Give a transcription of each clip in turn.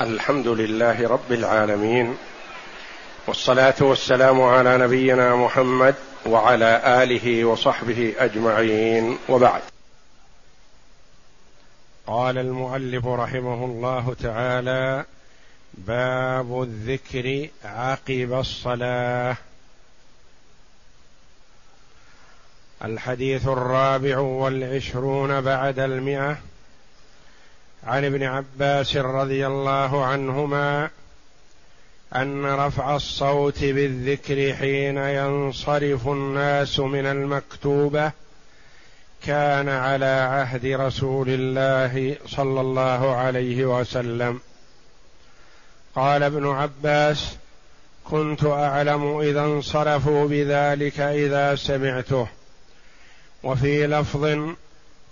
الحمد لله رب العالمين والصلاة والسلام على نبينا محمد وعلى آله وصحبه أجمعين وبعد. قال المؤلف رحمه الله تعالى باب الذكر عقب الصلاة. الحديث الرابع والعشرون بعد المئة. عن ابن عباس رضي الله عنهما أن رفع الصوت بالذكر حين ينصرف الناس من المكتوبة كان على عهد رسول الله صلى الله عليه وسلم. قال ابن عباس كنت أعلم إذا انصرفوا بذلك إذا سمعته. وفي لفظ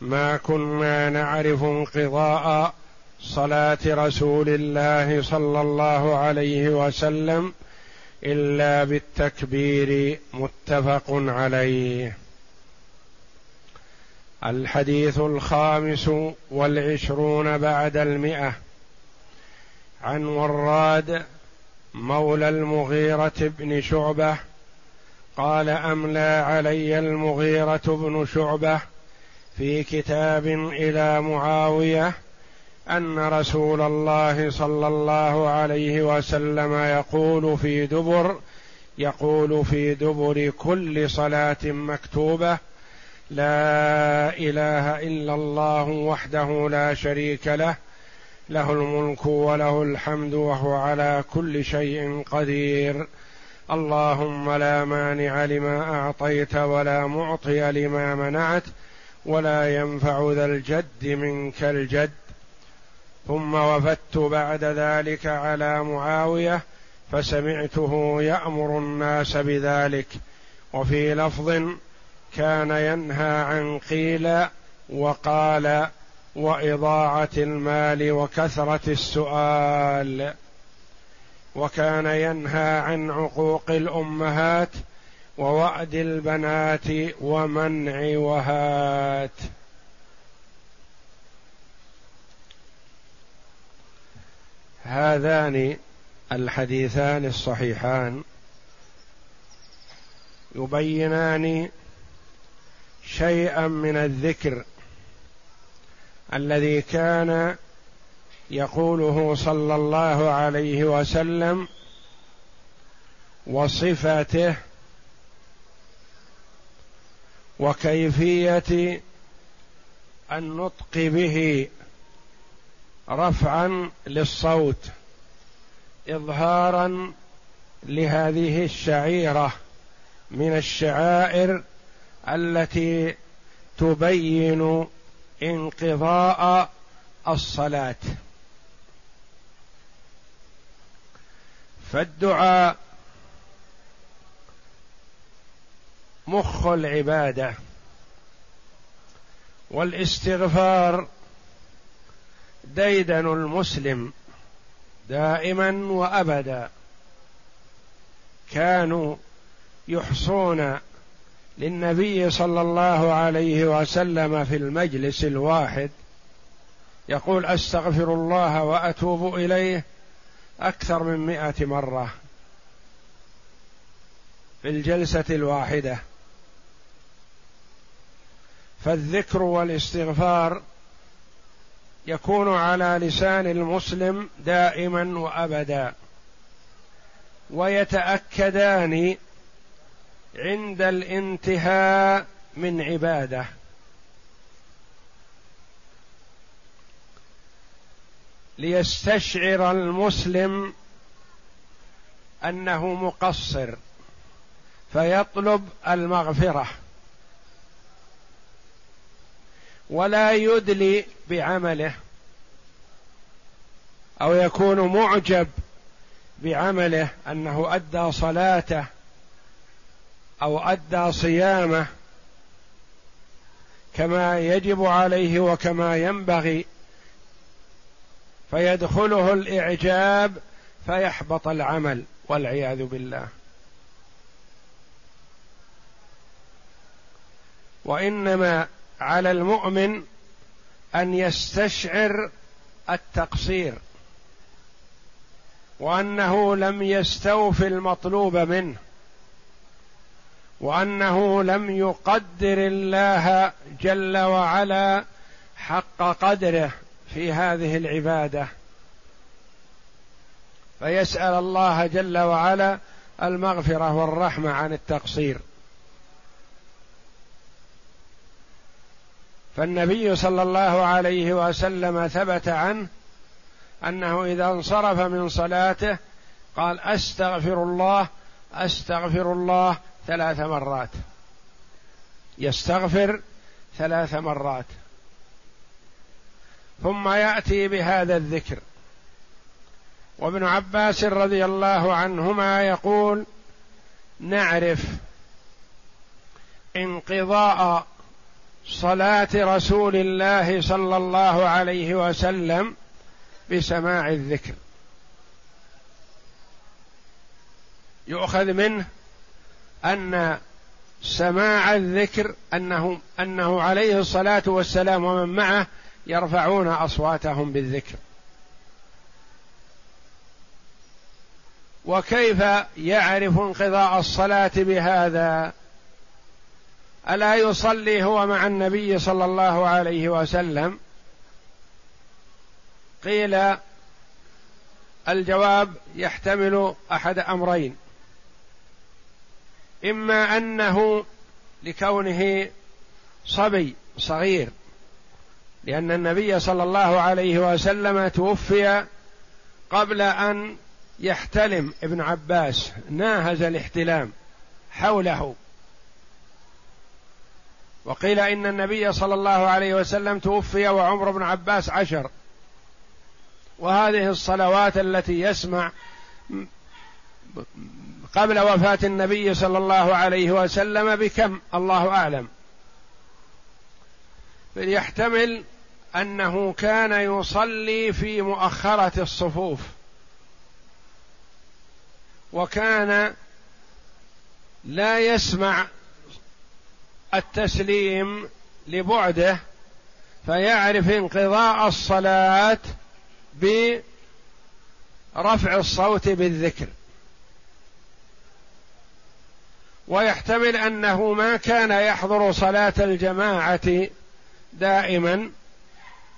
ما كنا نعرف انقضاء صلاة رسول الله صلى الله عليه وسلم إلا بالتكبير متفق عليه. الحديث الخامس والعشرون بعد المئة. عن وراد مولى المغيرة بن شعبة قال أملى علي المغيرة بن شعبة في كتاب إلى معاوية أن رسول الله صلى الله عليه وسلم يقول في دبر يقول في دبر كل صلاة مكتوبة لا إله إلا الله وحده لا شريك له له الملك وله الحمد وهو على كل شيء قدير. اللهم لا مانع لما أعطيت ولا معطي لما منعت. ولا ينفع ذا الجد منك الجد. ثم وفدت بعد ذلك على معاوية فسمعته يأمر الناس بذلك. وفي لفظ كان ينهى عن قيل وقال وإضاعة المال وكثرة السؤال. وكان ينهى عن عقوق الأمهات ووعد البنات ومنع وهات. هذان الحديثان الصحيحان يبينان شيئا من الذكر الذي كان يقوله صلى الله عليه وسلم وصفاته وكيفية النطق به رفعا للصوت اظهارا لهذه الشعيرة من الشعائر التي تبين انقضاء الصلاة. فالدعاء مخ العبادة والاستغفار ديدن المسلم دائما وأبدا كانوا يحصون للنبي صلى الله عليه وسلم في المجلس الواحد يقول أستغفر الله وأتوب إليه أكثر من مائه مرة في الجلسة الواحدة. فالذكر والاستغفار يكون على لسان المسلم دائما وأبدا. ويتأكدان عند الانتهاء من عبادة. ليستشعر المسلم أنه مقصر فيطلب المغفرة. ولا يدلي بعمله. أو يكون معجب بعمله أنه أدى صلاته أو أدى صيامه كما يجب عليه وكما ينبغي. فيدخله الإعجاب فيحبط العمل والعياذ بالله. وإنما على المؤمن أن يستشعر التقصير وأنه لم يستوفي المطلوب منه وأنه لم يقدر الله جل وعلا حق قدره في هذه العبادة. فيسأل الله جل وعلا المغفرة والرحمة عن التقصير. فالنبي صلى الله عليه وسلم ثبت عنه أنه إذا انصرف من صلاته قال أستغفر الله أستغفر الله ثلاث مرات. يستغفر ثلاث مرات. ثم يأتي بهذا الذكر. وابن عباس رضي الله عنهما يقول نعرف انقضاء صلاة رسول الله صلى الله عليه وسلم بسماع الذكر. يؤخذ منه أن سماع الذكر أنه أنه عليه الصلاة والسلام ومن معه يرفعون أصواتهم بالذكر. وكيف يعرف انقضاء الصلاة بهذا؟ ألا يصلي هو مع النبي صلى الله عليه وسلم؟ قيل الجواب يحتمل أحد أمرين. إما أنه لكونه صبي صغير لأن النبي صلى الله عليه وسلم توفي قبل أن يحتلم ابن عباس. ناهز الاحتلام حوله. وقيل إن النبي صلى الله عليه وسلم توفي وعمر بن عباس عشر. وهذه الصلوات التي يسمع قبل وفاة النبي صلى الله عليه وسلم بكم؟ الله أعلم. يحتمل أنه كان يصلي في مؤخرة الصفوف. وكان لا يسمع التسليم لبعده فيعرف انقضاء الصلاة برفع الصوت بالذكر. ويحتمل أنه ما كان يحضر صلاة الجماعة دائما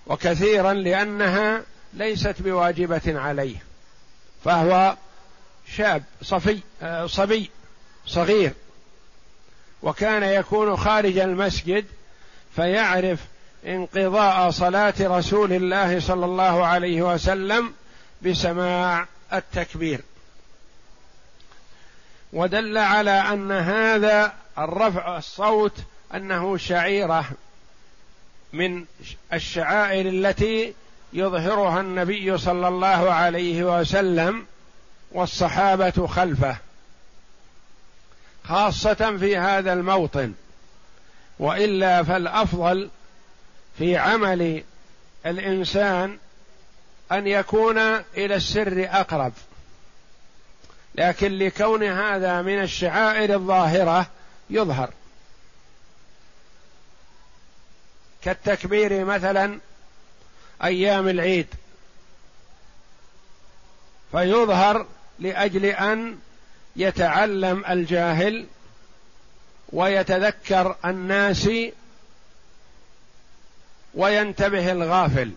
وكثيرا لأنها ليست بواجبة عليه فهو شاب صفي آه، صبي صغير. وكان يكون خارج المسجد فيعرف انقضاء صلاة رسول الله صلى الله عليه وسلم بسماع التكبير. ودل على أن هذا الرفع الصوت أنه شعيرة من الشعائر التي يظهرها النبي صلى الله عليه وسلم والصحابة خلفه. خاصة في هذا الموطن وإلا فالأفضل في عمل الإنسان أن يكون إلى السر أقرب. لكن لكون هذا من الشعائر الظاهرة يظهر. كالتكبير مثلا أيام العيد فيظهر لأجل أن يتعلم الجاهل ويتذكر الناس وينتبه الغافل.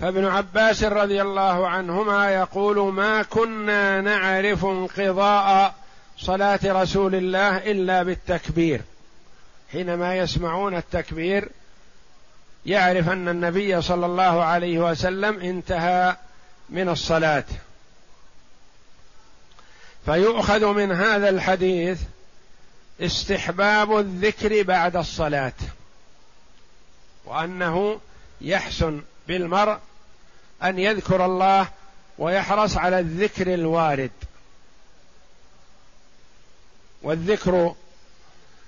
فابن عباس رضي الله عنهما يقول ما كنا نعرف انقضاء صلاة رسول الله إلا بالتكبير. حينما يسمعون التكبير يعرف أن النبي صلى الله عليه وسلم انتهى من الصلاة. فيؤخذ من هذا الحديث استحباب الذكر بعد الصلاة وأنه يحسن بالمرء أن يذكر الله ويحرص على الذكر الوارد. والذكر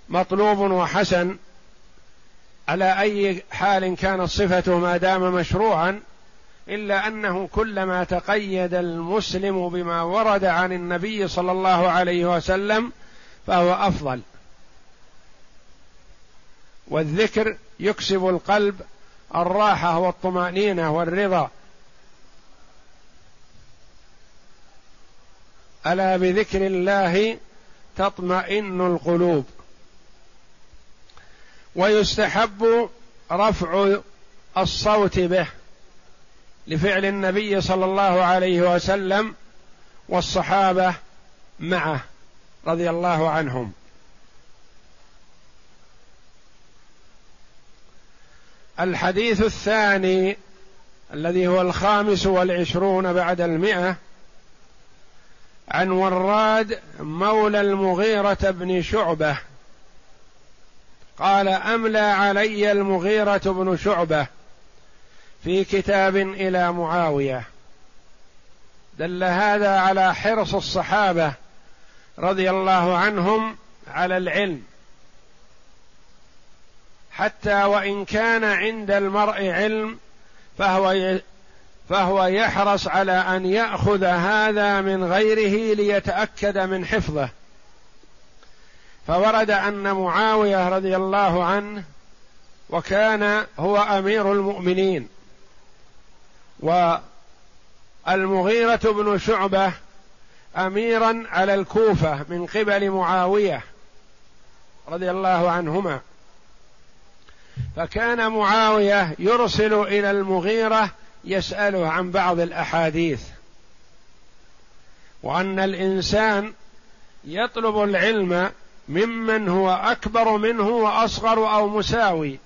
مطلوب وحسن على أي حال كانت صفته ما دام مشروعا إلا أنه كلما تقيد المسلم بما ورد عن النبي صلى الله عليه وسلم فهو أفضل. والذكر يكسب القلب الراحة والطمأنينة والرضا. ألا بذكر الله تطمئن القلوب. ويستحب رفع الصوت به. لفعل النبي صلى الله عليه وسلم والصحابة معه رضي الله عنهم. الحديث الثاني الذي هو الخامس والعشرون بعد المئة عن وراد مولى المغيرة بن شعبة. قال أملى علي المغيرة بن شعبة. في كتاب إلى معاوية. دل هذا على حرص الصحابة رضي الله عنهم على العلم. حتى وإن كان عند المرء علم فهو فهو يحرص على أن يأخذ هذا من غيره ليتأكد من حفظه. فورد أن معاوية رضي الله عنه وكان هو أمير المؤمنين. والمغيرة بن شعبة أميرا على الكوفة من قبل معاوية رضي الله عنهما. فكان معاوية يرسل إلى المغيرة يسأله عن بعض الأحاديث وأن الإنسان يطلب العلم ممن هو أكبر منه وأصغر أو مساوي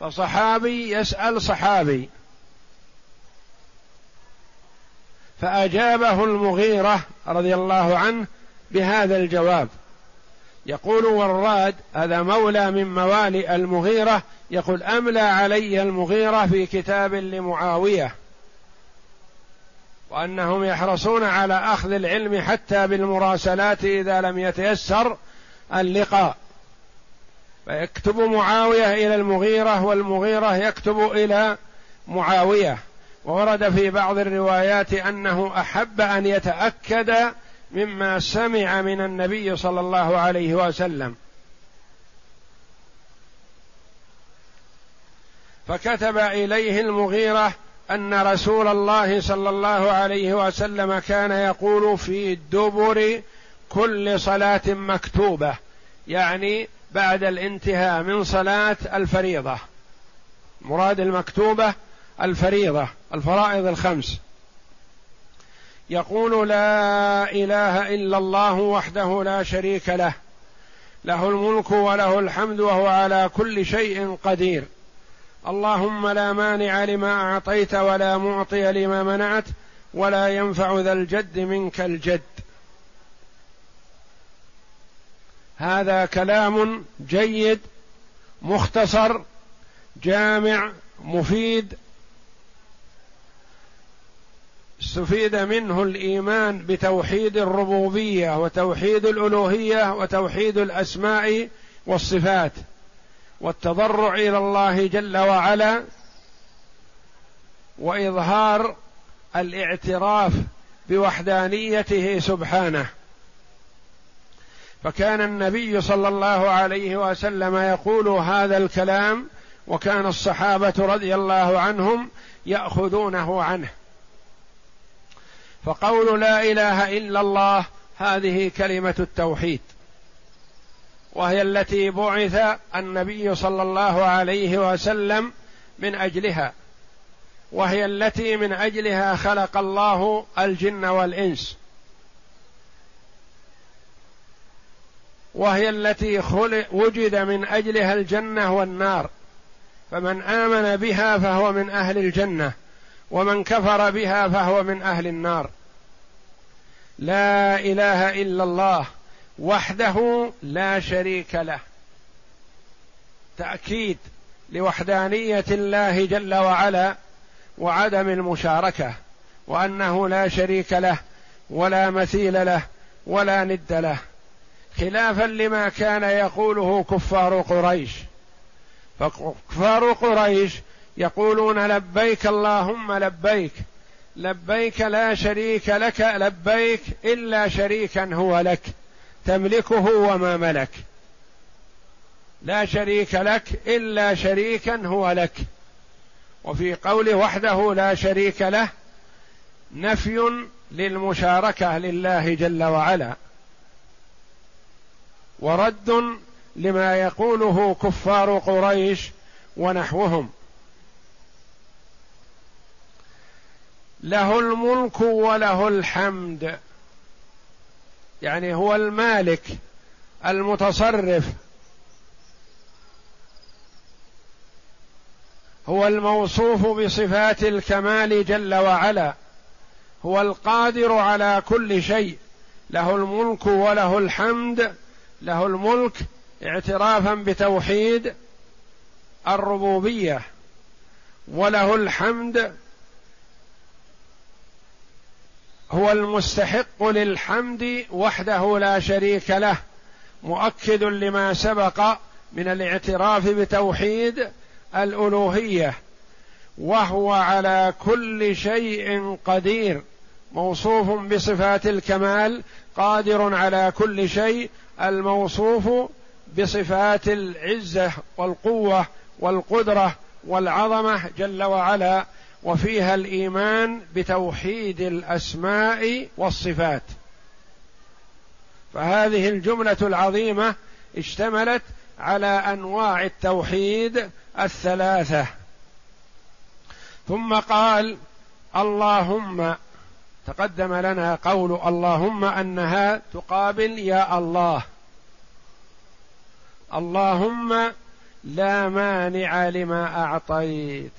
فصحابي يسأل صحابي. فأجابه المغيرة رضي الله عنه بهذا الجواب. يقول وراد هذا مولى من موالي المغيرة يقول أملى علي المغيرة في كتاب لمعاوية وأنهم يحرصون على أخذ العلم حتى بالمراسلات إذا لم يتيسر اللقاء. فيكتب معاوية إلى المغيرة والمغيرة يكتب إلى معاوية. وورد في بعض الروايات أنه أحب أن يتأكد مما سمع من النبي صلى الله عليه وسلم. فكتب إليه المغيرة أن رسول الله صلى الله عليه وسلم كان يقول في دبر كل صلاة مكتوبة يعني بعد الانتهاء من صلاة الفريضة. مراد المكتوبة الفريضة. الفرائض الخمس. يقول لا إله إلا الله وحده لا شريك له. له الملك وله الحمد وهو على كل شيء قدير. اللهم لا مانع لما أعطيت ولا معطي لما منعت ولا ينفع ذا الجد منك الجد. هذا كلام جيد مختصر جامع مفيد استفيد منه الإيمان بتوحيد الربوبية وتوحيد الألوهية وتوحيد الأسماء والصفات والتضرع إلى الله جل وعلا وإظهار الاعتراف بوحدانيته سبحانه. فكان النبي صلى الله عليه وسلم يقول هذا الكلام وكان الصحابة رضي الله عنهم يأخذونه عنه. فقول لا إله إلا الله هذه كلمة التوحيد وهي التي بعث النبي صلى الله عليه وسلم من أجلها وهي التي من أجلها خلق الله الجن والإنس وهي التي خلق وجد من أجلها الجنة والنار فمن آمن بها فهو من أهل الجنة. ومن كفر بها فهو من أهل النار. لا إله إلا الله وحده لا شريك له. تأكيد لوحدانية الله جل وعلا وعدم المشاركة وأنه لا شريك له ولا مثيل له ولا ند له. خلافا لما كان يقوله كفار قريش. فكفار قريش يقولون لبيك اللهم لبيك. لبيك لا شريك لك لبيك إلا شريكا هو لك. تملكه وما ملك. لا شريك لك إلا شريكا هو لك. وفي قوله وحده لا شريك له نفي للمشاركة لله جل وعلا. ورد لما يقوله كفار قريش ونحوهم. له الملك وله الحمد. يعني هو المالك المتصرف. هو الموصوف بصفات الكمال جل وعلا. هو القادر على كل شيء. له الملك وله الحمد. له الملك اعترافا بتوحيد الربوبية. وله الحمد هو المستحق للحمد وحده لا شريك له مؤكد لما سبق من الاعتراف بتوحيد الألوهية وهو على كل شيء قدير موصوف بصفات الكمال قادر على كل شيء الموصوف بصفات العزة والقوة والقدرة والعظمة جل وعلا. وفيها الإيمان بتوحيد الأسماء والصفات. فهذه الجملة العظيمة اشتملت على أنواع التوحيد الثلاثة. ثم قال اللهم تقدم لنا قول اللهم أنها تقابل يا الله. اللهم لا مانع لما أعطيت.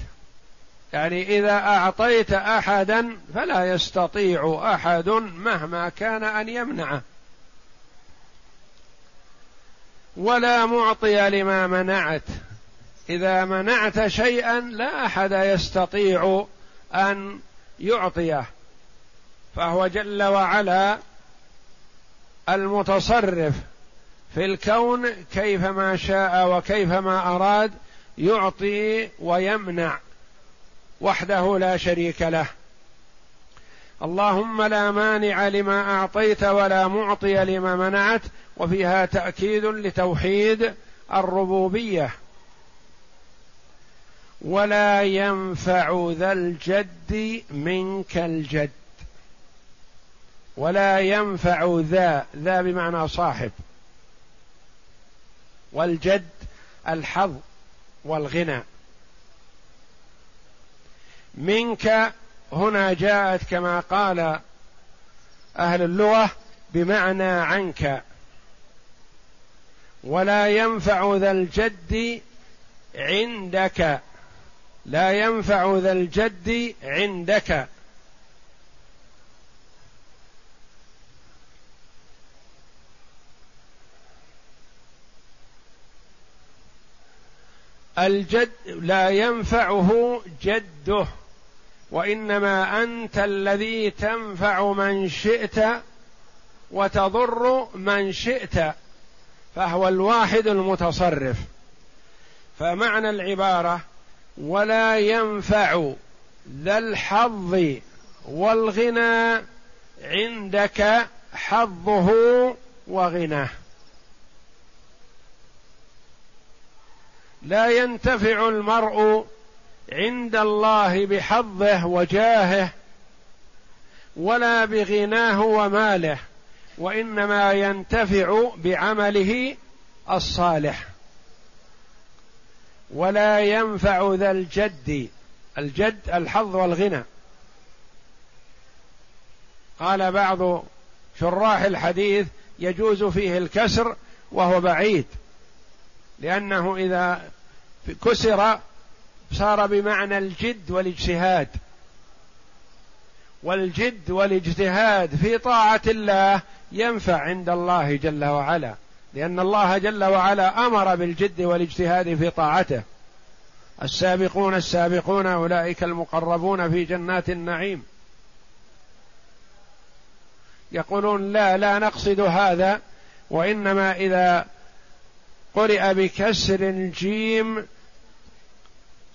يعني إذا أعطيت احدا فلا يستطيع أحد مهما كان أن يمنعه. ولا معطي لما منعت. إذا منعت شيئا لا أحد يستطيع أن يعطيه. فهو جل وعلا المتصرف في الكون كيفما شاء وكيفما أراد يعطي ويمنع. وحده لا شريك له. اللهم لا مانع لما أعطيت ولا معطي لما منعت وفيها تأكيد لتوحيد الربوبية. ولا ينفع ذا الجد منك الجد. ولا ينفع ذا ذا بمعنى صاحب. والجد الحظ والغنى. منك هنا جاءت كما قال أهل اللغة بمعنى عنك. ولا ينفع ذا الجد عندك. لا ينفع ذا الجد عندك. الجد لا ينفعه جده. وإنما أنت الذي تنفع من شئت وتضر من شئت فهو الواحد المتصرف. فمعنى العبارة ولا ينفع ذا الحظ والغنى عندك حظه وغناه. لا ينتفع المرء عند الله بحظه وجاهه ولا بغناه وماله وإنما ينتفع بعمله الصالح. ولا ينفع ذا الجد الجد الحظ والغنى. قال بعض شراح الحديث يجوز فيه الكسر وهو بعيد لأنه إذا كسر صار بمعنى الجد والاجتهاد. والجد والاجتهاد في طاعة الله ينفع عند الله جل وعلا لأن الله جل وعلا أمر بالجد والاجتهاد في طاعته. السابقون السابقون أولئك المقربون في جنات النعيم. يقولون لا لا نقصد هذا وإنما إذا قرئ بكسر الجيم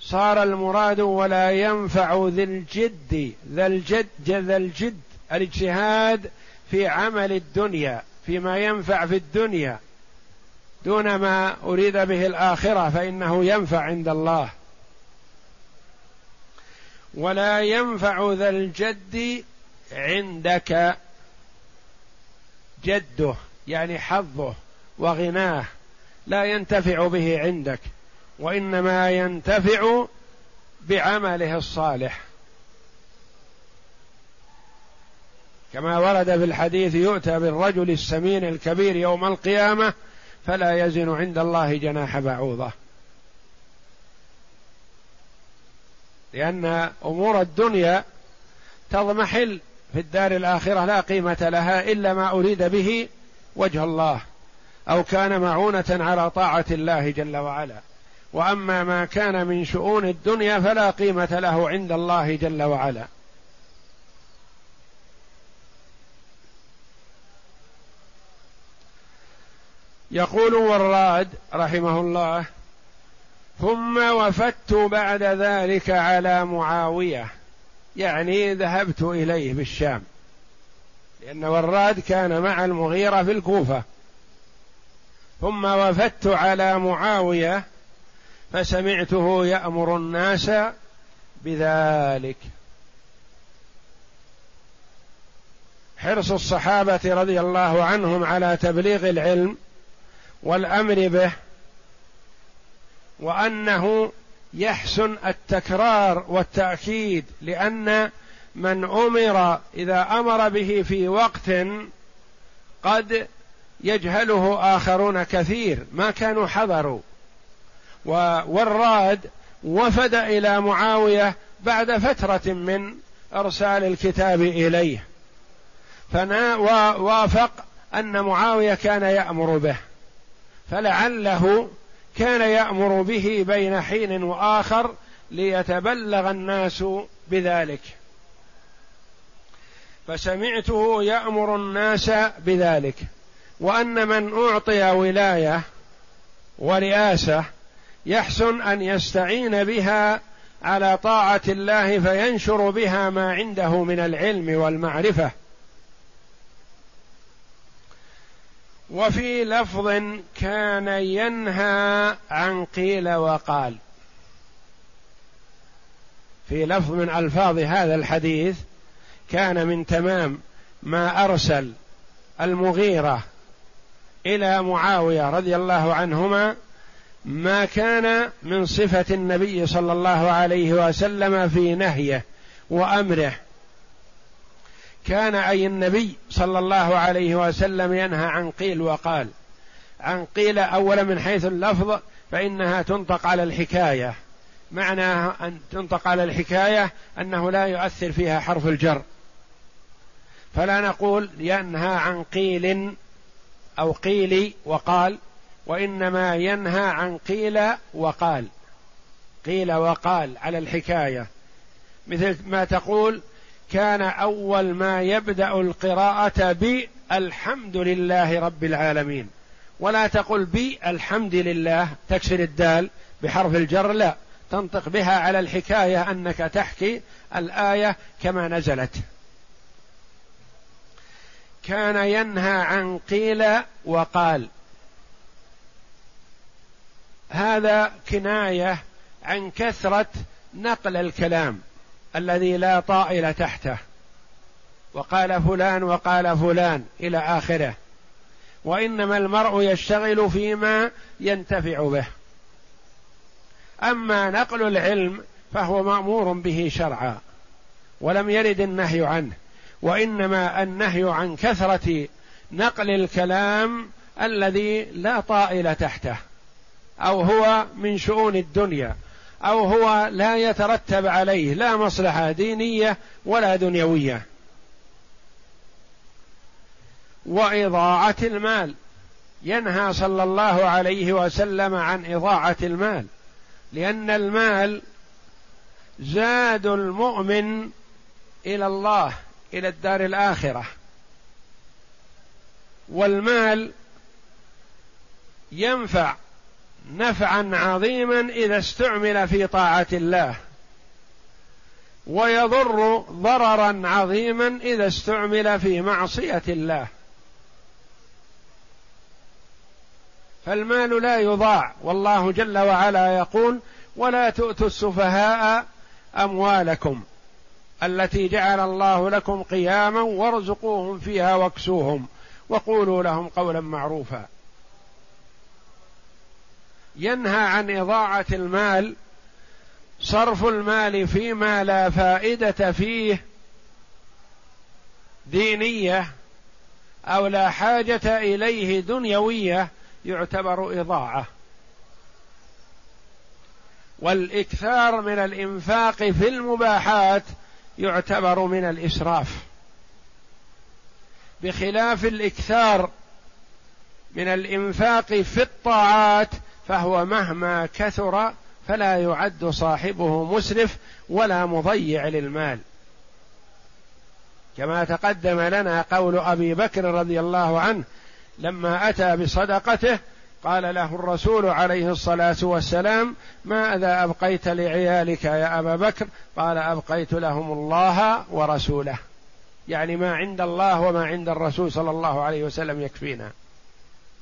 صار المراد ولا ينفع ذي الجد ذا الجد ذا الجد الاجتهاد في عمل الدنيا فيما ينفع في الدنيا. دون ما أريد به الآخرة فإنه ينفع عند الله. ولا ينفع ذا الجد عندك جده يعني حظه وغناه لا ينتفع به عندك. وإنما ينتفع بعمله الصالح. كما ورد في الحديث يؤتى بالرجل السمين الكبير يوم القيامة فلا يزن عند الله جناح بعوضة. لأن أمور الدنيا تضمحل في الدار الآخرة لا قيمة لها إلا ما أريد به وجه الله أو كان معونة على طاعة الله جل وعلا. وأما ما كان من شؤون الدنيا فلا قيمة له عند الله جل وعلا. يقول وراد رحمه الله ثم وفدت بعد ذلك على معاوية يعني ذهبت إليه بالشام لأن وراد كان مع المغيرة في الكوفة. ثم وفدت على معاوية فسمعته يأمر الناس بذلك. حرص الصحابة رضي الله عنهم على تبليغ العلم والأمر به وأنه يحسن التكرار والتأكيد لأن من أمر إذا أمر به في وقت قد يجهله آخرون كثير ما كانوا حضروا. ووراد وفد إلى معاوية بعد فترة من إرسال الكتاب إليه. فوافق أن معاوية كان يأمر به. فلعله كان يأمر به بين حين وآخر ليتبلغ الناس بذلك. فسمعته يأمر الناس بذلك. وأن من أعطي ولاية ورئاسة يحسن أن يستعين بها على طاعة الله فينشر بها ما عنده من العلم والمعرفة. وفي لفظ كان ينهى عن قيل وقال. في لفظ من ألفاظ هذا الحديث كان من تمام ما أرسل المغيرة إلى معاوية رضي الله عنهما ما كان من صفة النبي صلى الله عليه وسلم في نهيه وأمره. كان أي النبي صلى الله عليه وسلم ينهى عن قيل وقال. عن قيل اولا من حيث اللفظ فإنها تنطق على الحكاية. معناها أن تنطق على الحكاية أنه لا يؤثر فيها حرف الجر. فلا نقول ينهى عن قيل أو قيل وقال. وإنما ينهى عن قيل وقال. قيل وقال على الحكاية. مثل ما تقول كان أول ما يبدأ القراءة بالحمد لله رب العالمين. ولا تقل بالحمد لله تكسر الدال بحرف الجر لا. تنطق بها على الحكاية أنك تحكي الآية كما نزلت. كان ينهى عن قيل وقال. هذا كناية عن كثرة نقل الكلام الذي لا طائل تحته. وقال فلان وقال فلان إلى آخره. وإنما المرء يشتغل فيما ينتفع به. أما نقل العلم فهو مأمور به شرعا ولم يرد النهي عنه. وإنما النهي عن كثرة نقل الكلام الذي لا طائل تحته. أو هو من شؤون الدنيا أو هو لا يترتب عليه لا مصلحة دينية ولا دنيوية. وإضاعة المال. ينهى صلى الله عليه وسلم عن إضاعة المال. لأن المال زاد المؤمن إلى الله إلى الدار الآخرة. والمال ينفع نفعا عظيما إذا استعمل في طاعة الله. ويضر ضررا عظيما إذا استعمل في معصية الله. فالمال لا يضاع. والله جل وعلا يقول ولا تؤتوا السفهاء أموالكم التي جعل الله لكم قياما وارزقوهم فيها واكسوهم وقولوا لهم قولا معروفا. ينهى عن إضاعة المال صرف المال فيما لا فائدة فيه دينية أو لا حاجة إليه دنيوية يعتبر إضاعة. والإكثار من الإنفاق في المباحات يعتبر من الإسراف. بخلاف الإكثار من الإنفاق في الطاعات فهو مهما كثر فلا يعد صاحبه مسرف ولا مضيع للمال. كما تقدم لنا قول أبي بكر رضي الله عنه لما أتى بصدقته قال له الرسول عليه الصلاة والسلام ماذا أبقيت لعيالك يا أبا بكر؟ قال أبقيت لهم الله ورسوله. يعني ما عند الله وما عند الرسول صلى الله عليه وسلم يكفينا.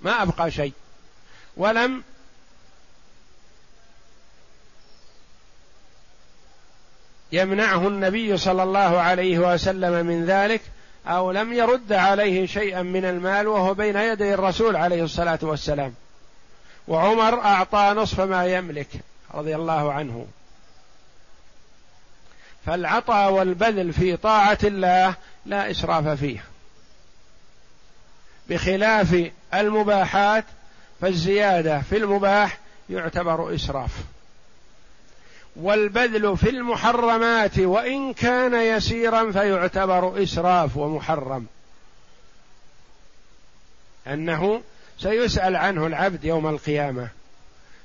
ما أبقى شيء. ولم يمنعه النبي صلى الله عليه وسلم من ذلك أو لم يرد عليه شيئا من المال وهو بين يدي الرسول عليه الصلاة والسلام. وعمر أعطى نصف ما يملك رضي الله عنه. فالعطاء والبذل في طاعة الله لا إسراف فيه. بخلاف المباحات فالزيادة في المباح يعتبر إسراف. والبذل في المحرمات وإن كان يسيرا فيعتبر إسراف ومحرم. أنه سيسأل عنه العبد يوم القيامة.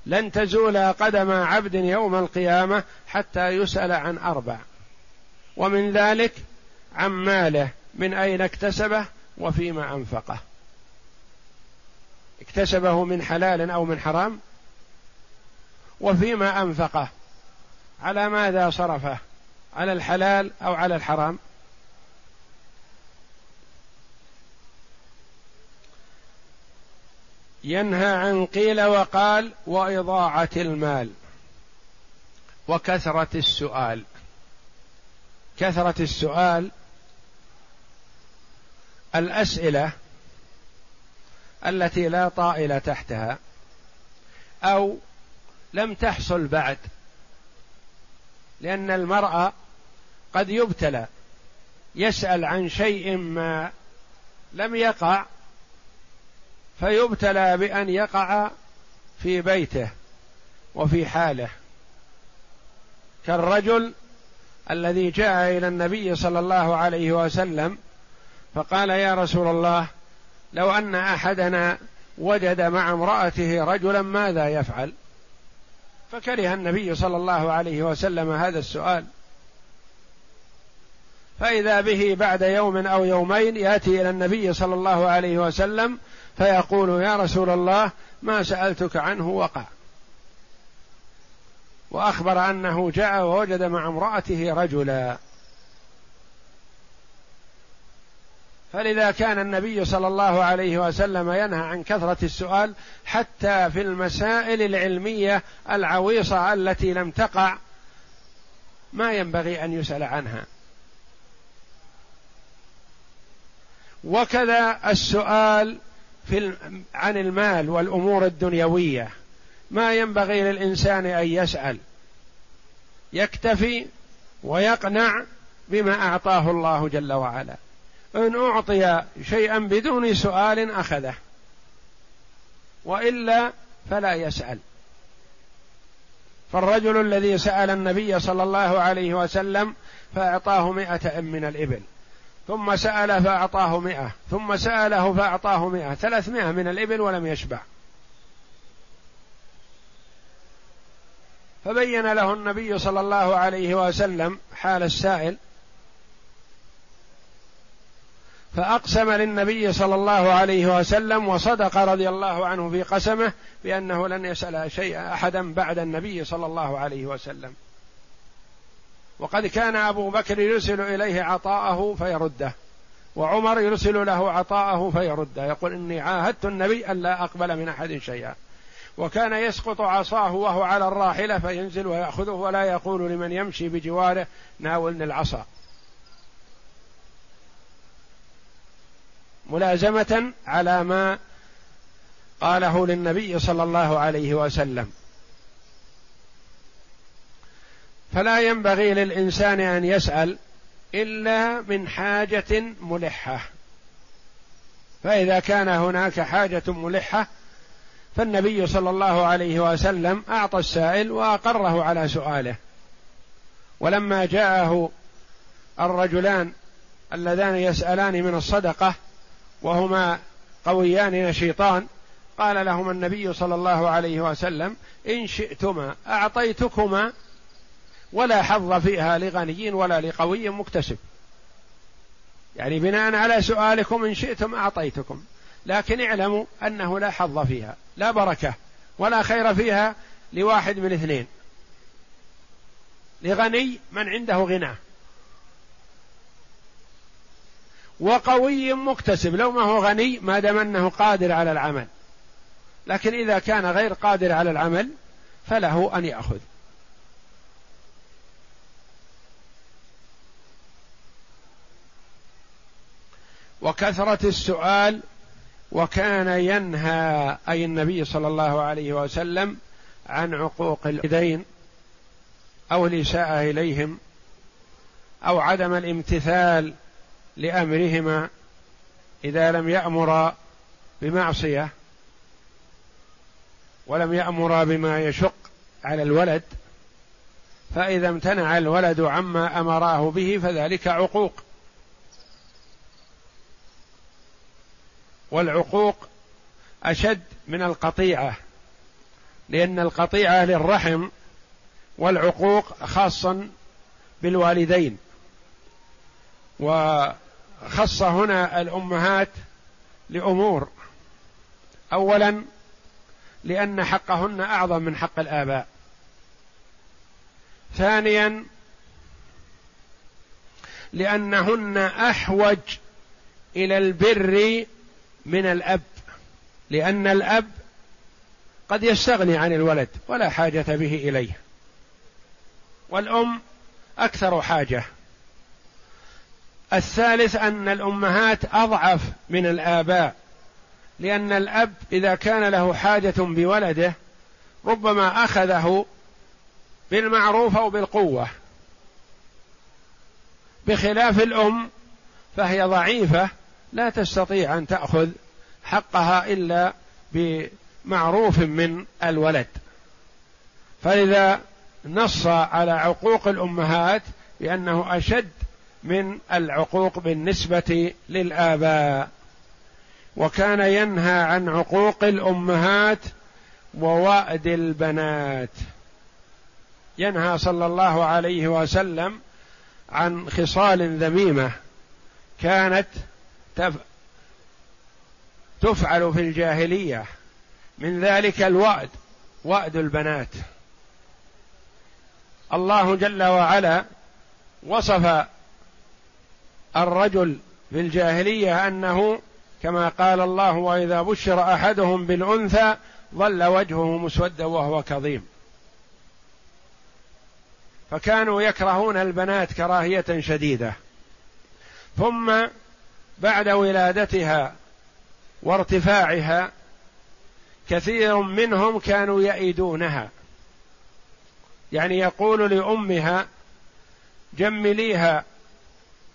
لن تزول قدم عبد يوم القيامة حتى يسأل عن أربع. ومن ذلك عن ماله من أين اكتسبه وفيما أنفقه. اكتسبه من حلال أو من حرام وفيما أنفقه. على ماذا صرفه؟ على الحلال أو على الحرام؟ ينهى عن قيل وقال وإضاعة المال وكثرة السؤال. كثرة السؤال الأسئلة التي لا طائل تحتها أو لم تحصل بعد. لأن المرأة قد يبتلى يسأل عن شيء ما لم يقع فيبتلى بأن يقع في بيته وفي حاله كالرجل الذي جاء إلى النبي صلى الله عليه وسلم فقال يا رسول الله لو أن أحدنا وجد مع امرأته رجلا ماذا يفعل؟ فكره النبي صلى الله عليه وسلم هذا السؤال. فإذا به بعد يوم أو يومين يأتي إلى النبي صلى الله عليه وسلم فيقول يا رسول الله ما سألتك عنه وقع. وأخبر أنه جاء ووجد مع امرأته رجلا. فلذا كان النبي صلى الله عليه وسلم ينهى عن كثرة السؤال حتى في المسائل العلمية العويصة التي لم تقع ما ينبغي أن يسأل عنها. وكذا السؤال في عن المال والأمور الدنيوية. ما ينبغي للإنسان أن يسأل. يكتفي ويقنع بما أعطاه الله جل وعلا. إن أعطي شيئا بدون سؤال أخذه وإلا فلا يسأل. فالرجل الذي سأل النبي صلى الله عليه وسلم فأعطاه مئة من الإبل ثم سأل فأعطاه مئة ثم سأله فأعطاه مئة ثلاثمائة من الإبل ولم يشبع. فبين له النبي صلى الله عليه وسلم حال السائل فأقسم للنبي صلى الله عليه وسلم وصدق رضي الله عنه في قسمه بأنه لن يسأل شيء أحدا بعد النبي صلى الله عليه وسلم. وقد كان أبو بكر يرسل إليه عطاءه فيرده وعمر يرسل له عطاءه فيرده يقول إني عاهدت النبي ألا أقبل من أحد شيئا. وكان يسقط عصاه وهو على الراحلة فينزل ويأخذه ولا يقول لمن يمشي بجواره ناولني العصا. ملازمة على ما قاله للنبي صلى الله عليه وسلم. فلا ينبغي للإنسان أن يسأل إلا من حاجة ملحة. فإذا كان هناك حاجة ملحة فالنبي صلى الله عليه وسلم أعطى السائل وأقره على سؤاله. ولما جاءه الرجلان اللذان يسألان من الصدقة وهما قويان نشيطان. قال لهما النبي صلى الله عليه وسلم إن شئتما أعطيتكما ولا حظ فيها لغني ولا لقوي مكتسب. يعني بناء على سؤالكم إن شئتم أعطيتكم. لكن اعلموا أنه لا حظ فيها لا بركة ولا خير فيها لواحد من اثنين. لغني من عنده غنى. وقوي مكتسب لو ما هو غني ما دام أنه قادر على العمل. لكن إذا كان غير قادر على العمل فله أن يأخذ. وكثرة السؤال وكان ينهى أي النبي صلى الله عليه وسلم عن عقوق اليدين أو الإساءة إليهم أو عدم الامتثال لأمرهما إذا لم يأمر بمعصية ولم يأمر بما يشق على الولد فإذا امتنع الولد عما أمراه به فذلك عقوق. والعقوق أشد من القطيعة لأن القطيعة للرحم والعقوق خاصا بالوالدين. وخص هنا الأمهات لأمور. اولا لأن حقهن أعظم من حق الآباء. ثانيا لأنهن أحوج إلى البر من الأب. لأن الأب قد يستغني عن الولد ولا حاجة به إليه. والأم أكثر حاجة. الثالث أن الأمهات أضعف من الآباء لأن الأب إذا كان له حاجة بولده ربما أخذه بالمعروف أو بالقوة. بخلاف الأم فهي ضعيفة لا تستطيع أن تأخذ حقها إلا بمعروف من الولد. فاذا نص على عقوق الأمهات بأنه أشد من العقوق بالنسبة للآباء. وكان ينهى عن عقوق الأمهات ووأد البنات. ينهى صلى الله عليه وسلم عن خصال ذميمة كانت تفعل في الجاهلية. من ذلك الوأد وأد البنات. الله جل وعلا وصف الرجل في الجاهلية أنه كما قال الله وإذا بشر أحدهم بالأنثى ظل وجهه مسودا وهو كظيم. فكانوا يكرهون البنات كراهية شديدة. ثم بعد ولادتها وارتفاعها كثير منهم كانوا يئدونها. يعني يقول لأمها جمليها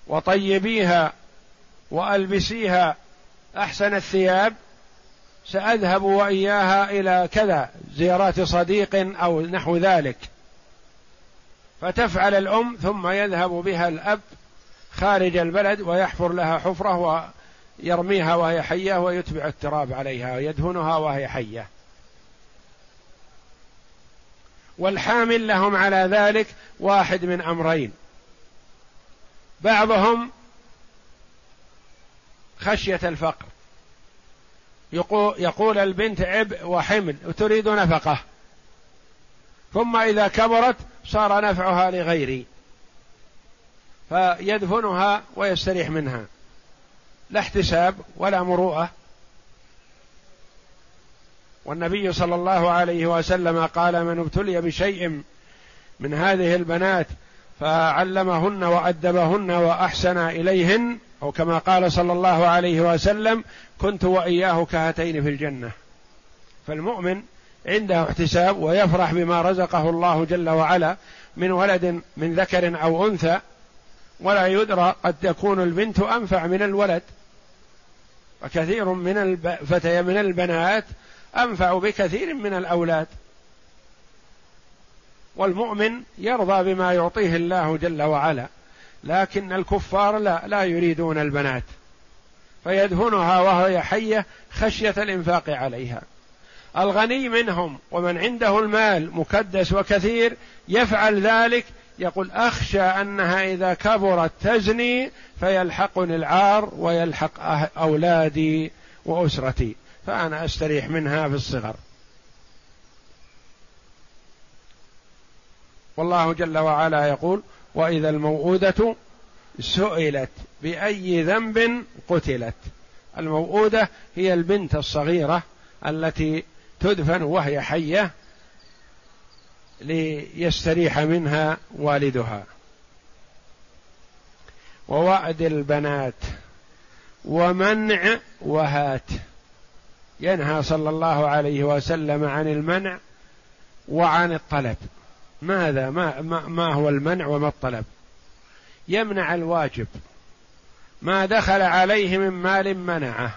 وطيبيها وألبسيها أحسن الثياب سأذهب وإياها إلى كذا زيارات صديق أو نحو ذلك. فتفعل الأم ثم يذهب بها الأب خارج البلد ويحفر لها حفرة ويرميها وهي حية ويتبع التراب عليها ويدهنها وهي حية. والحامل لهم على ذلك واحد من أمرين. بعضهم خشية الفقر. يقول, البنت عبء وحمل وتريد نفقة. ثم إذا كبرت صار نفعها لغيري. فيدفنها ويستريح منها. لا احتساب ولا مروءة. والنبي صلى الله عليه وسلم قال من ابتلي بشيء من هذه البنات فعلمهن وأدبهن وأحسن إليهن أو كما قال صلى الله عليه وسلم كنت وإياه كهاتين في الجنة. فالمؤمن عنده احتساب ويفرح بما رزقه الله جل وعلا من ولد من ذكر أو أنثى ولا يدرى قد تكون البنت أنفع من الولد. وكثير من الفتي من البنات أنفع بكثير من الأولاد. والمؤمن يرضى بما يعطيه الله جل وعلا لكن الكفار لا لا يريدون البنات فيدهنها وهي حية خشية الإنفاق عليها. الغني منهم ومن عنده المال مكدس وكثير يفعل ذلك يقول أخشى أنها إذا كبرت تزني فيلحقني العار ويلحق أه-، أولادي وأسرتي فأنا أستريح منها في الصغر. والله جل وعلا يقول وإذا الموءودة سئلت بأي ذنب قتلت. الموءودة هي البنت الصغيرة التي تدفن وهي حية ليستريح منها والدها. ووعد البنات ومنع وهات. ينهى صلى الله عليه وسلم عن المنع وعن الطلب. ماذا؟ ما, ما, ما هو المنع وما الطلب؟ يمنع الواجب. ما دخل عليه من مال منعه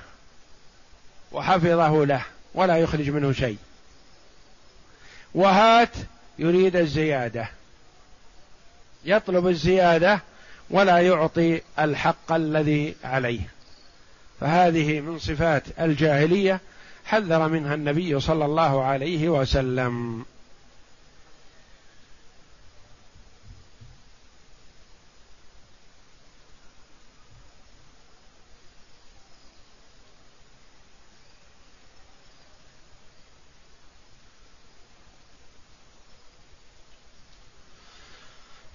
وحفظه له ولا يخرج منه شيء. وهات يريد الزيادة. يطلب الزيادة ولا يعطي الحق الذي عليه. فهذه من صفات الجاهلية حذر منها النبي صلى الله عليه وسلم.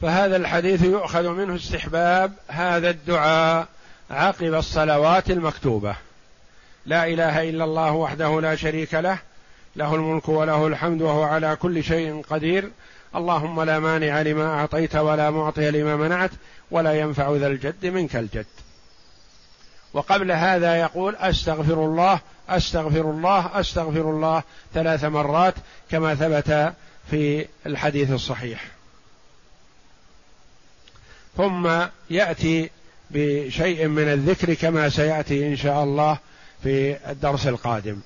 فهذا الحديث يؤخذ منه استحباب هذا الدعاء عقب الصلوات المكتوبة. لا إله إلا الله وحده لا شريك له له الملك وله الحمد وهو على كل شيء قدير. اللهم لا مانع لما أعطيت ولا معطي لما منعت ولا ينفع ذا الجد منك الجد. وقبل هذا يقول أستغفر الله أستغفر الله أستغفر الله ثلاث مرات كما ثبت في الحديث الصحيح. ثم يأتي بشيء من الذكر كما سيأتي إن شاء الله في الدرس القادم.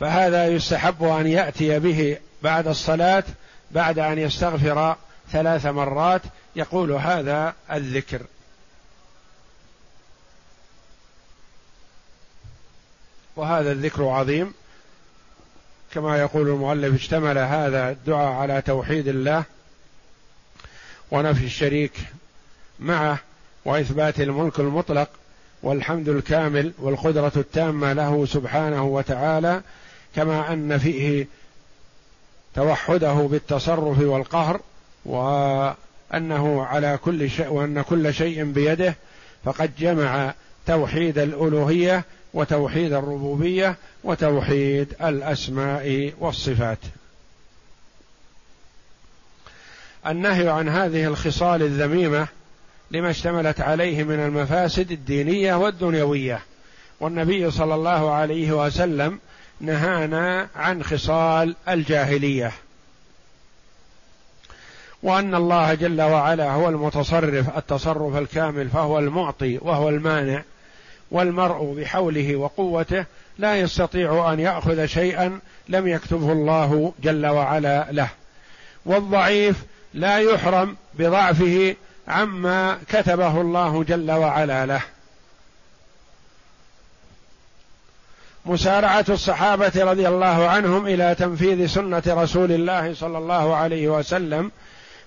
فهذا يستحب أن يأتي به بعد الصلاة بعد أن يستغفر ثلاث مرات يقول هذا الذكر. وهذا الذكر عظيم. كما يقول المؤلف اشتمل هذا الدعاء على توحيد الله. ونفي الشريك معه وإثبات الملك المطلق والحمد الكامل والقدرة التامة له سبحانه وتعالى كما أن فيه توحده بالتصرف والقهر وأنه على كل شيء وأن كل شيء بيده فقد جمع توحيد الألوهية وتوحيد الربوبية وتوحيد الأسماء والصفات. النهي عن هذه الخصال الذميمة لما اشتملت عليه من المفاسد الدينية والدنيوية. والنبي صلى الله عليه وسلم نهانا عن خصال الجاهلية. وأن الله جل وعلا هو المتصرف التصرف الكامل فهو المعطي وهو المانع والمرء بحوله وقوته لا يستطيع أن يأخذ شيئا لم يكتبه الله جل وعلا له. والضعيف لا يحرم بضعفه عما كتبه الله جل وعلا له. مسارعة الصحابة رضي الله عنهم إلى تنفيذ سنة رسول الله صلى الله عليه وسلم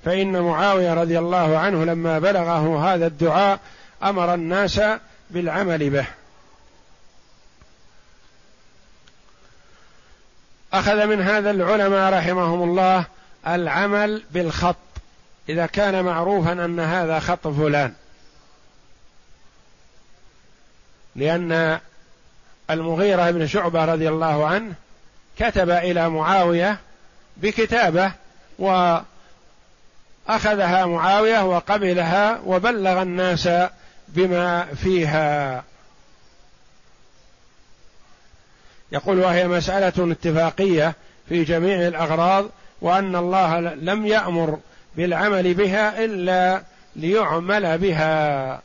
فإن معاوية رضي الله عنه لما بلغه هذا الدعاء أمر الناس بالعمل به. أخذ من هذا العلماء رحمهم الله العمل بالخط. إذا كان معروفا أن هذا خط فلان. لأن المغيرة بن شعبة رضي الله عنه كتب إلى معاوية بكتابة وأخذها معاوية وقبلها وبلغ الناس بما فيها. يقول وهي مسألة اتفاقية في جميع الأغراض وأن الله لم يأمر بالعمل بها إلا ليعمل بها.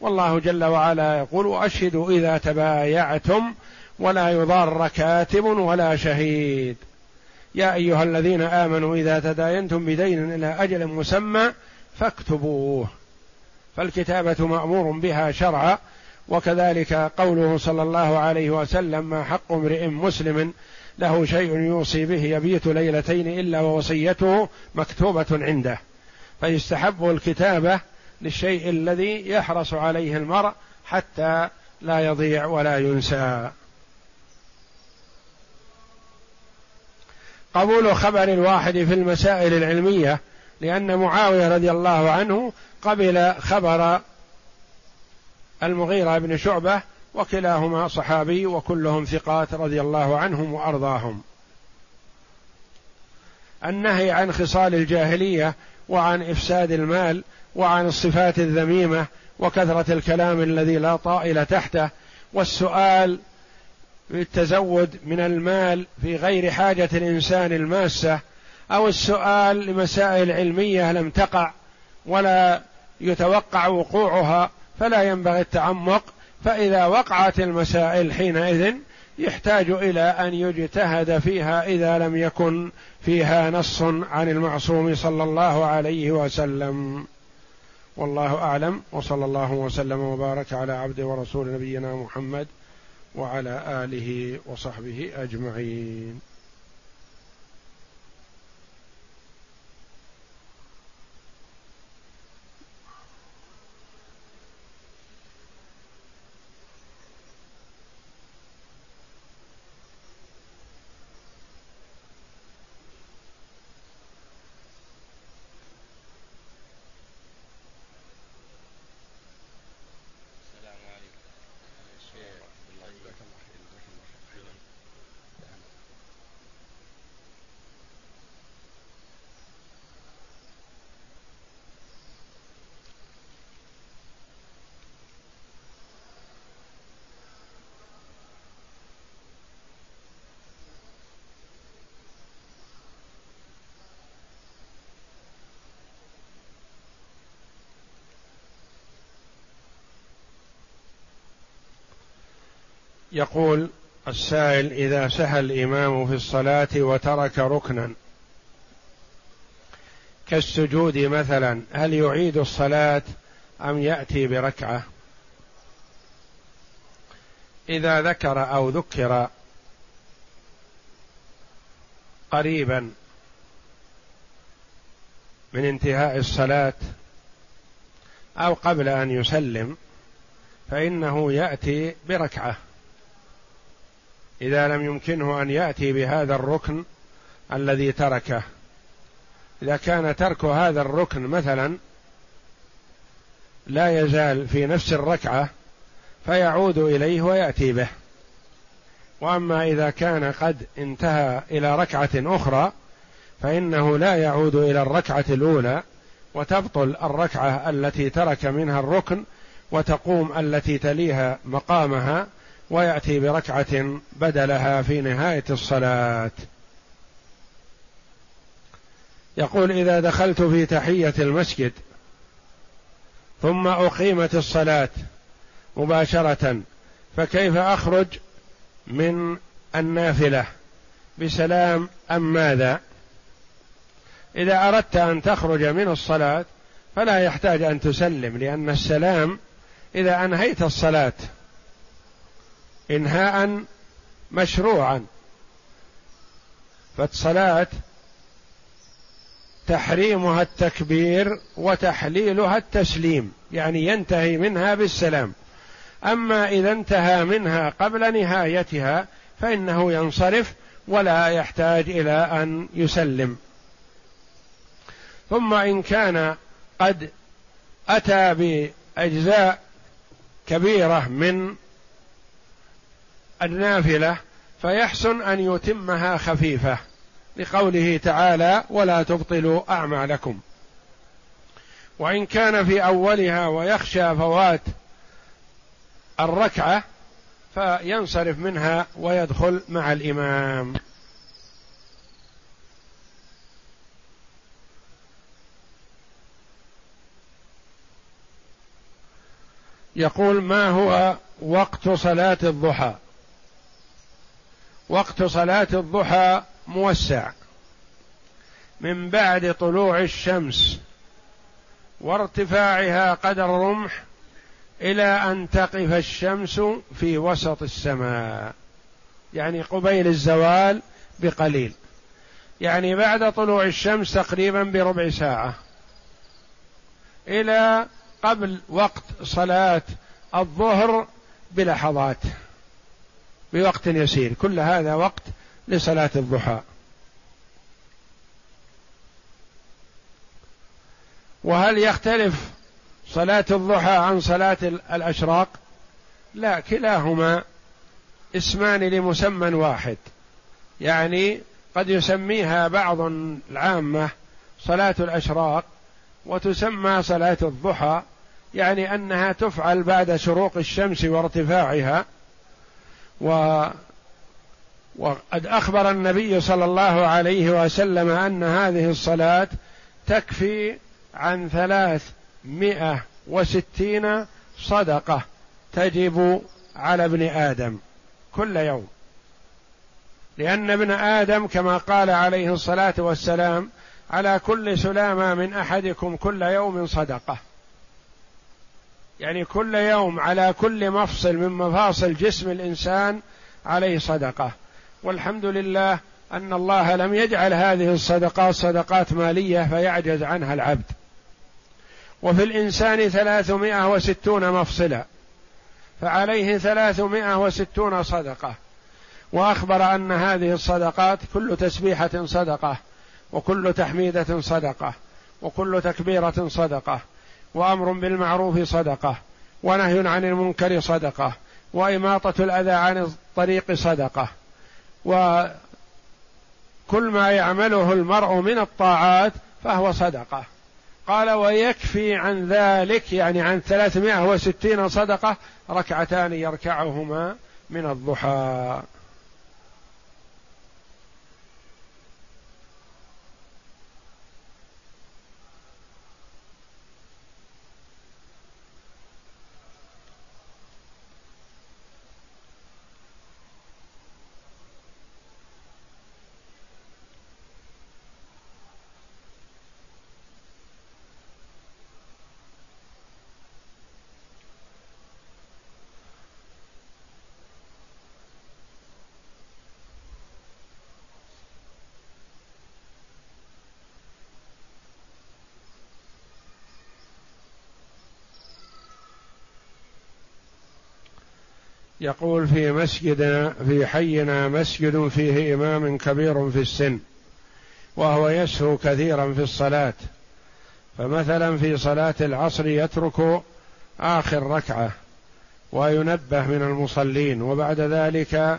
والله جل وعلا يقول واشهدوا إذا تبايعتم ولا يضار كاتب ولا شهيد. يا أيها الذين آمنوا إذا تداينتم بدين إلى أجل مسمى فاكتبوه. فالكتابة مأمور بها شرعا وكذلك قوله صلى الله عليه وسلم ما حق امرئ مسلم له شيء يوصي به يبيت ليلتين إلا ووصيته مكتوبة عنده. فيستحب الكتابة للشيء الذي يحرص عليه المرء حتى لا يضيع ولا ينسى. قبول خبر الواحد في المسائل العلمية لأن معاوية رضي الله عنه قبل خبر المغيرة بن شعبة وكلاهما صحابي وكلهم ثقات رضي الله عنهم وأرضاهم. النهي عن خصال الجاهلية وعن إفساد المال وعن الصفات الذميمة وكثرة الكلام الذي لا طائل تحته والسؤال بالتزود من المال في غير حاجة الإنسان الماسة أو السؤال لمسائل علمية لم تقع ولا يتوقع وقوعها فلا ينبغي التعمق فإذا وقعت المسائل حينئذ يحتاج إلى أن يجتهد فيها إذا لم يكن فيها نص عن المعصوم صلى الله عليه وسلم. والله أعلم وصلى الله وسلم وبارك على عبد ورسول نبينا محمد وعلى آله وصحبه أجمعين. يقول السائل إذا سهى الإمام في الصلاة وترك ركنا كالسجود مثلا هل يعيد الصلاة أم يأتي بركعة؟ إذا ذكر أو ذكر قريبا من انتهاء الصلاة أو قبل أن يسلم فإنه يأتي بركعة. إذا لم يمكنه أن يأتي بهذا الركن الذي تركه. إذا كان ترك هذا الركن مثلا لا يزال في نفس الركعة فيعود إليه ويأتي به. وأما إذا كان قد انتهى إلى ركعة أخرى فإنه لا يعود إلى الركعة الأولى وتبطل الركعة التي ترك منها الركن وتقوم التي تليها مقامها ويأتي بركعة بدلها في نهاية الصلاة. يقول إذا دخلت في تحية المسجد ثم أقيمت الصلاة مباشرة فكيف أخرج من النافلة؟ بسلام أم ماذا؟ إذا أردت أن تخرج من الصلاة فلا يحتاج أن تسلم لأن السلام إذا أنهيت الصلاة إنهاء مشروعا. فالصلاة تحريمها التكبير وتحليلها التسليم يعني ينتهي منها بالسلام. أما إذا انتهى منها قبل نهايتها فإنه ينصرف ولا يحتاج إلى أن يسلم. ثم إن كان قد أتى بأجزاء كبيرة من النافلة فيحسن أن يتمها خفيفة. لقوله تعالى ولا تبطلوا أعمالكم. وإن كان في أولها ويخشى فوات الركعة فينصرف منها ويدخل مع الإمام. يقول ما هو وقت صلاة الضحى؟ وقت صلاة الضحى موسع. من بعد طلوع الشمس وارتفاعها قدر رمح إلى أن تقف الشمس في وسط السماء. يعني قبيل الزوال بقليل. يعني بعد طلوع الشمس تقريبا بربع ساعة. إلى قبل وقت صلاة الظهر بلحظات. بوقت يسير. كل هذا وقت لصلاة الضحى. وهل يختلف صلاة الضحى عن صلاة الأشراق؟ لا كلاهما اسمان لمسمى واحد. يعني قد يسميها بعض العامة صلاة الأشراق وتسمى صلاة الضحى يعني أنها تفعل بعد شروق الشمس وارتفاعها و وقد أخبر النبي صلى الله عليه وسلم أن هذه الصلاة تكفي عن ثلاثمائة وستين صدقة تجب على ابن آدم كل يوم. لأن ابن آدم كما قال عليه الصلاة والسلام على كل سلامة من أحدكم كل يوم صدقة. يعني كل يوم على كل مفصل من مفاصل جسم الإنسان عليه صدقة. والحمد لله أن الله لم يجعل هذه الصدقات صدقات مالية فيعجز عنها العبد. وفي الإنسان ثلاثمائة وستون مفصلا فعليه ثلاثمائة وستون صدقة. وأخبر أن هذه الصدقات كل تسبيحة صدقة وكل تحميدة صدقة وكل تكبيرة صدقة. وأمر بالمعروف صدقة ونهي عن المنكر صدقة وإماطة الأذى عن الطريق صدقة. وكل ما يعمله المرء من الطاعات فهو صدقة. قال ويكفي عن ذلك يعني عن ثلاثمائة وستين صدقة ركعتان يركعهما من الضحى. يقول في مسجدنا في حينا مسجد فيه إمام كبير في السن وهو يسهو كثيرا في الصلاة. فمثلا في صلاة العصر يترك آخر ركعة وينبه من المصلين وبعد ذلك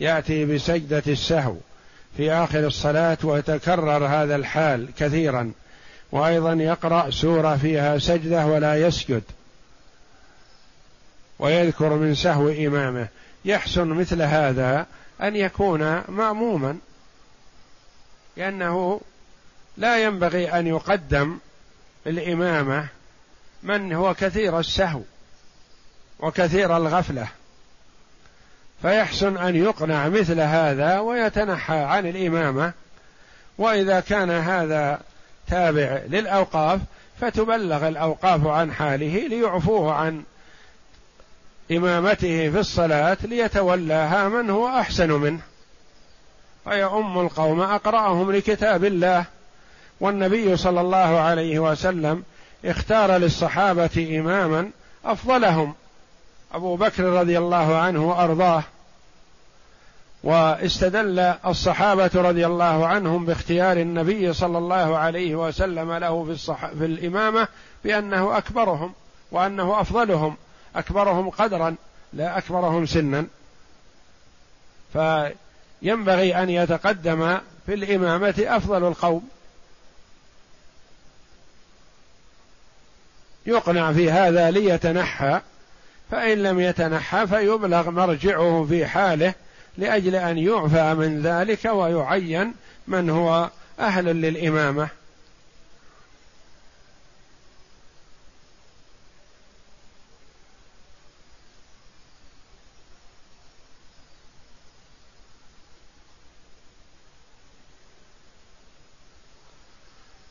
يأتي بسجدة السهو في آخر الصلاة ويتكرر هذا الحال كثيرا. وأيضا يقرأ سورة فيها سجدة ولا يسجد. ويذكر من سهو إمامه. يحسن مثل هذا أن يكون مأموما. لأنه لا ينبغي أن يقدم الإمامة من هو كثير السهو وكثير الغفلة. فيحسن أن يقنع مثل هذا ويتنحى عن الإمامة. وإذا كان هذا تابع للأوقاف فتبلغ الأوقاف عن حاله ليعفوه عن إمامته في الصلاة ليتولاها من هو أحسن منه. فيؤم القوم أقرأهم لكتاب الله. والنبي صلى الله عليه وسلم اختار للصحابة إماما أفضلهم. أبو بكر رضي الله عنه وأرضاه. واستدل الصحابة رضي الله عنهم باختيار النبي صلى الله عليه وسلم له في, الصح... في الإمامة بأنه أكبرهم وأنه أفضلهم. أكبرهم قدرا لا أكبرهم سنا. فينبغي أن يتقدم في الإمامة أفضل القوم. يقنع في هذا ليتنحى فإن لم يتنحى فيبلغ مرجعه في حاله لأجل أن يعفى من ذلك ويعين من هو أهل للإمامة.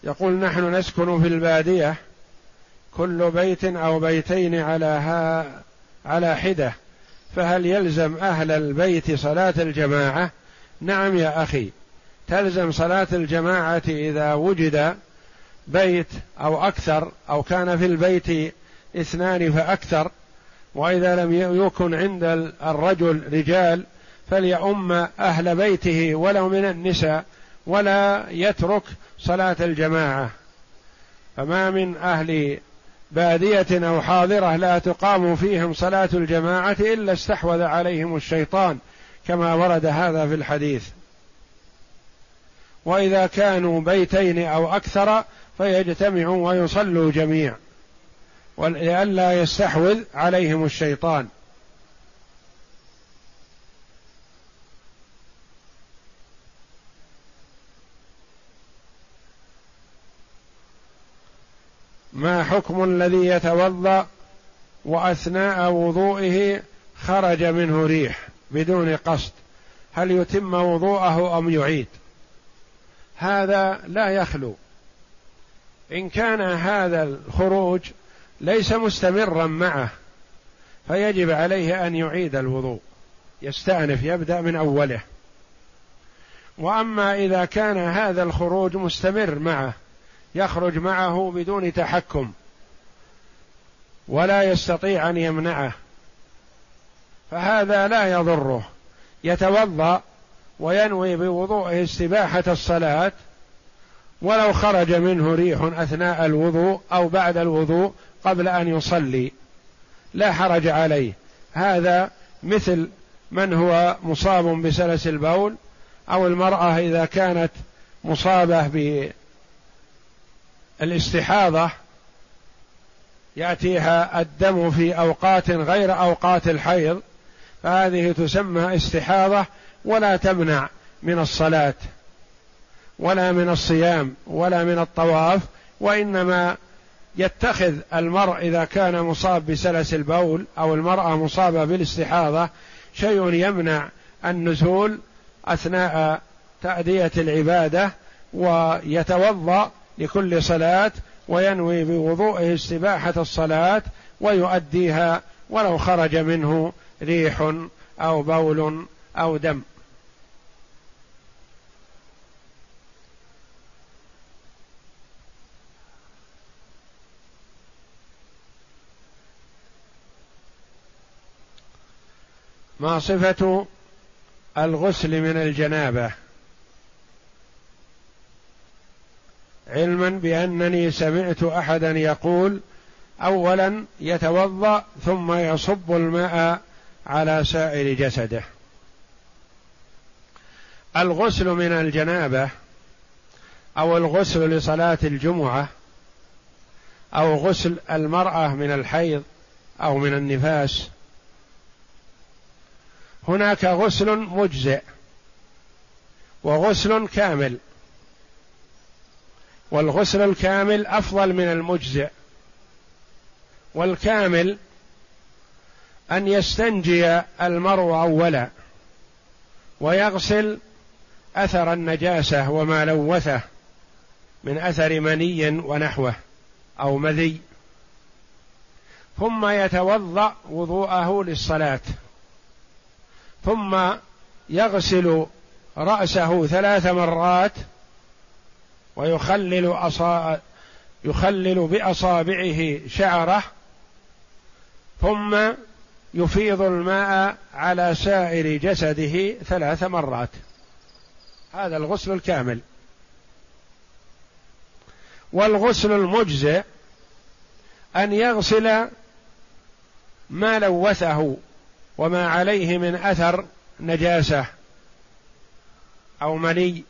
يقول نحن نسكن في البادية كل بيت أو بيتين على ها على حدة فهل يلزم أهل البيت صلاة الجماعة؟ نعم يا أخي تلزم صلاة الجماعة إذا وجد بيت أو أكثر أو كان في البيت اثنان فأكثر وإذا لم يكن عند الرجل رجال فليؤم أهل بيته ولو من النساء ولا يترك صلاة الجماعة. فما من أهل بادية أو حاضرة لا تقام فيهم صلاة الجماعة إلا استحوذ عليهم الشيطان كما ورد هذا في الحديث. وإذا كانوا بيتين أو أكثر فيجتمعوا ويصلوا جميع ولئلا يستحوذ عليهم الشيطان. ما حكم الذي يتوضأ وأثناء وضوئه خرج منه ريح بدون قصد؟ هل يتم وضوءه أم يعيد؟ هذا لا يخلو. إن كان هذا الخروج ليس مستمرا معه فيجب عليه أن يعيد الوضوء يستأنف يبدأ من أوله. وأما إذا كان هذا الخروج مستمر معه يخرج معه بدون تحكم ولا يستطيع أن يمنعه. فهذا لا يضره. يتوضأ وينوي بوضوءه استباحة الصلاة ولو خرج منه ريح أثناء الوضوء أو بعد الوضوء قبل أن يصلي. لا حرج عليه. هذا مثل من هو مصاب بسلس البول أو المرأة إذا كانت مصابة الاستحاضة يأتيها الدم في أوقات غير أوقات الحيض فهذه تسمى استحاضة ولا تمنع من الصلاة ولا من الصيام ولا من الطواف وإنما يتخذ المرء إذا كان مصاب بسلس البول أو المرأة مصابة بالاستحاضة شيء يمنع النزول أثناء تأدية العبادة ويتوضأ لكل صلاة وينوي بوضوءه استباحة الصلاة ويؤديها ولو خرج منه ريح أو بول أو دم. ما صفة الغسل من الجنابة؟ علما بأنني سمعت أحدا يقول اولا يتوضأ ثم يصب الماء على سائر جسده. الغسل من الجنابة أو الغسل لصلاة الجمعة أو غسل المرأة من الحيض أو من النفاس. هناك غسل مجزئ وغسل كامل. والغسل الكامل أفضل من المجزئ. والكامل أن يستنجي المرء اولا ويغسل أثر النجاسة وما لوثه من أثر مني ونحوه أو مذي. ثم يتوضأ وضوءه للصلاة. ثم يغسل رأسه ثلاث مرات ويخلل أصا يخلل بأصابعه شعره ثم يفيض الماء على سائر جسده ثلاث مرات. هذا الغسل الكامل. والغسل المجزئ أن يغسل ما لوثه وما عليه من أثر نجاسة أو مني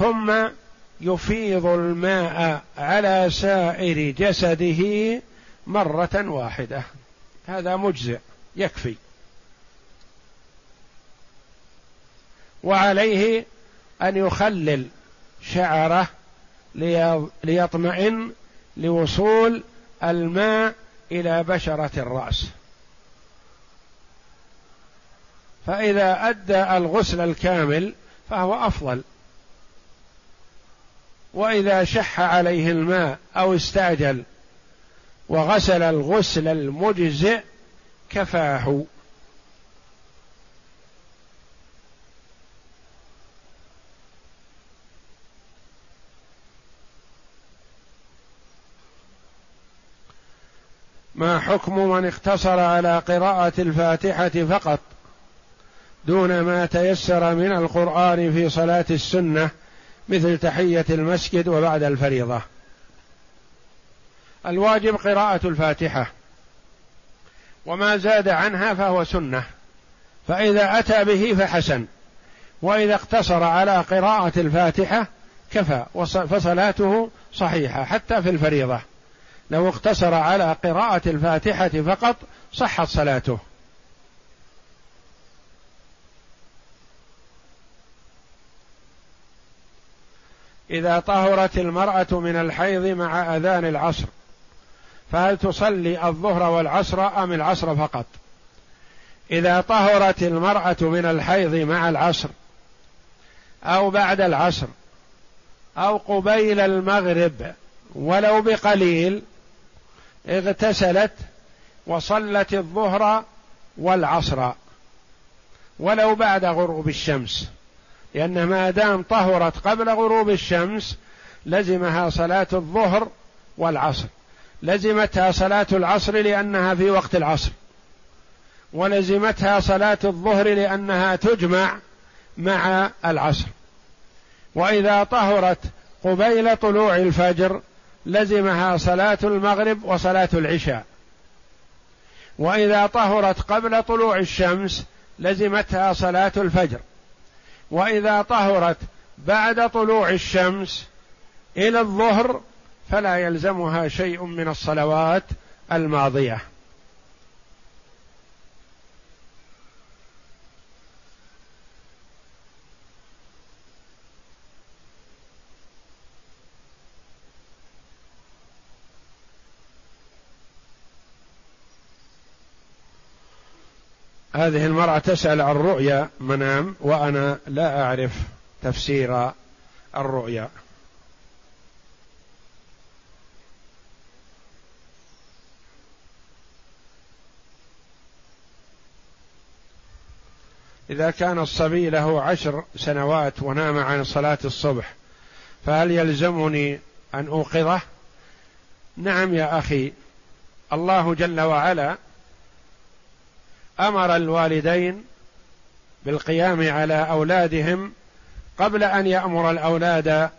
ثم يفيض الماء على سائر جسده مرة واحدة. هذا مجزئ يكفي. وعليه أن يخلل شعره ليطمئن لوصول الماء إلى بشرة الرأس. فإذا أدى الغسل الكامل فهو أفضل. وإذا شح عليه الماء أو استعجل وغسل الغسل المجزئ كفاه. ما حكم من اقتصر على قراءة الفاتحة فقط دون ما تيسر من القرآن في صلاة السنة؟ مثل تحية المسجد وبعد الفريضة. الواجب قراءة الفاتحة. وما زاد عنها فهو سنة. فإذا أتى به فحسن. وإذا اقتصر على قراءة الفاتحة كفى. فصلاته صحيحة حتى في الفريضة. لو اقتصر على قراءة الفاتحة فقط صحت صلاته. إذا طهرت المرأة من الحيض مع أذان العصر فهل تصلي الظهر والعصر أم العصر فقط؟ إذا طهرت المرأة من الحيض مع العصر أو بعد العصر أو قبيل المغرب ولو بقليل اغتسلت وصلت الظهر والعصر ولو بعد غروب الشمس لأن ما دام طهرت قبل غروب الشمس لزمها صلاة الظهر والعصر. لزمتها صلاة العصر لأنها في وقت العصر. ولزمتها صلاة الظهر لأنها تجمع مع العصر. وإذا طهرت قبيل طلوع الفجر لزمها صلاة المغرب وصلاة العشاء. وإذا طهرت قبل طلوع الشمس لزمتها صلاة الفجر. وإذا طهرت بعد طلوع الشمس إلى الظهر فلا يلزمها شيء من الصلوات الماضية. هذه المرأة تسأل عن رؤيا منام وأنا لا أعرف تفسير الرؤيا إذا كان الصبي له عشر سنوات ونام عن صلاة الصبح فهل يلزمني أن أوقظه؟ نعم يا أخي الله جل وعلا أمر الوالدين بالقيام على أولادهم قبل أن يأمر الأولاد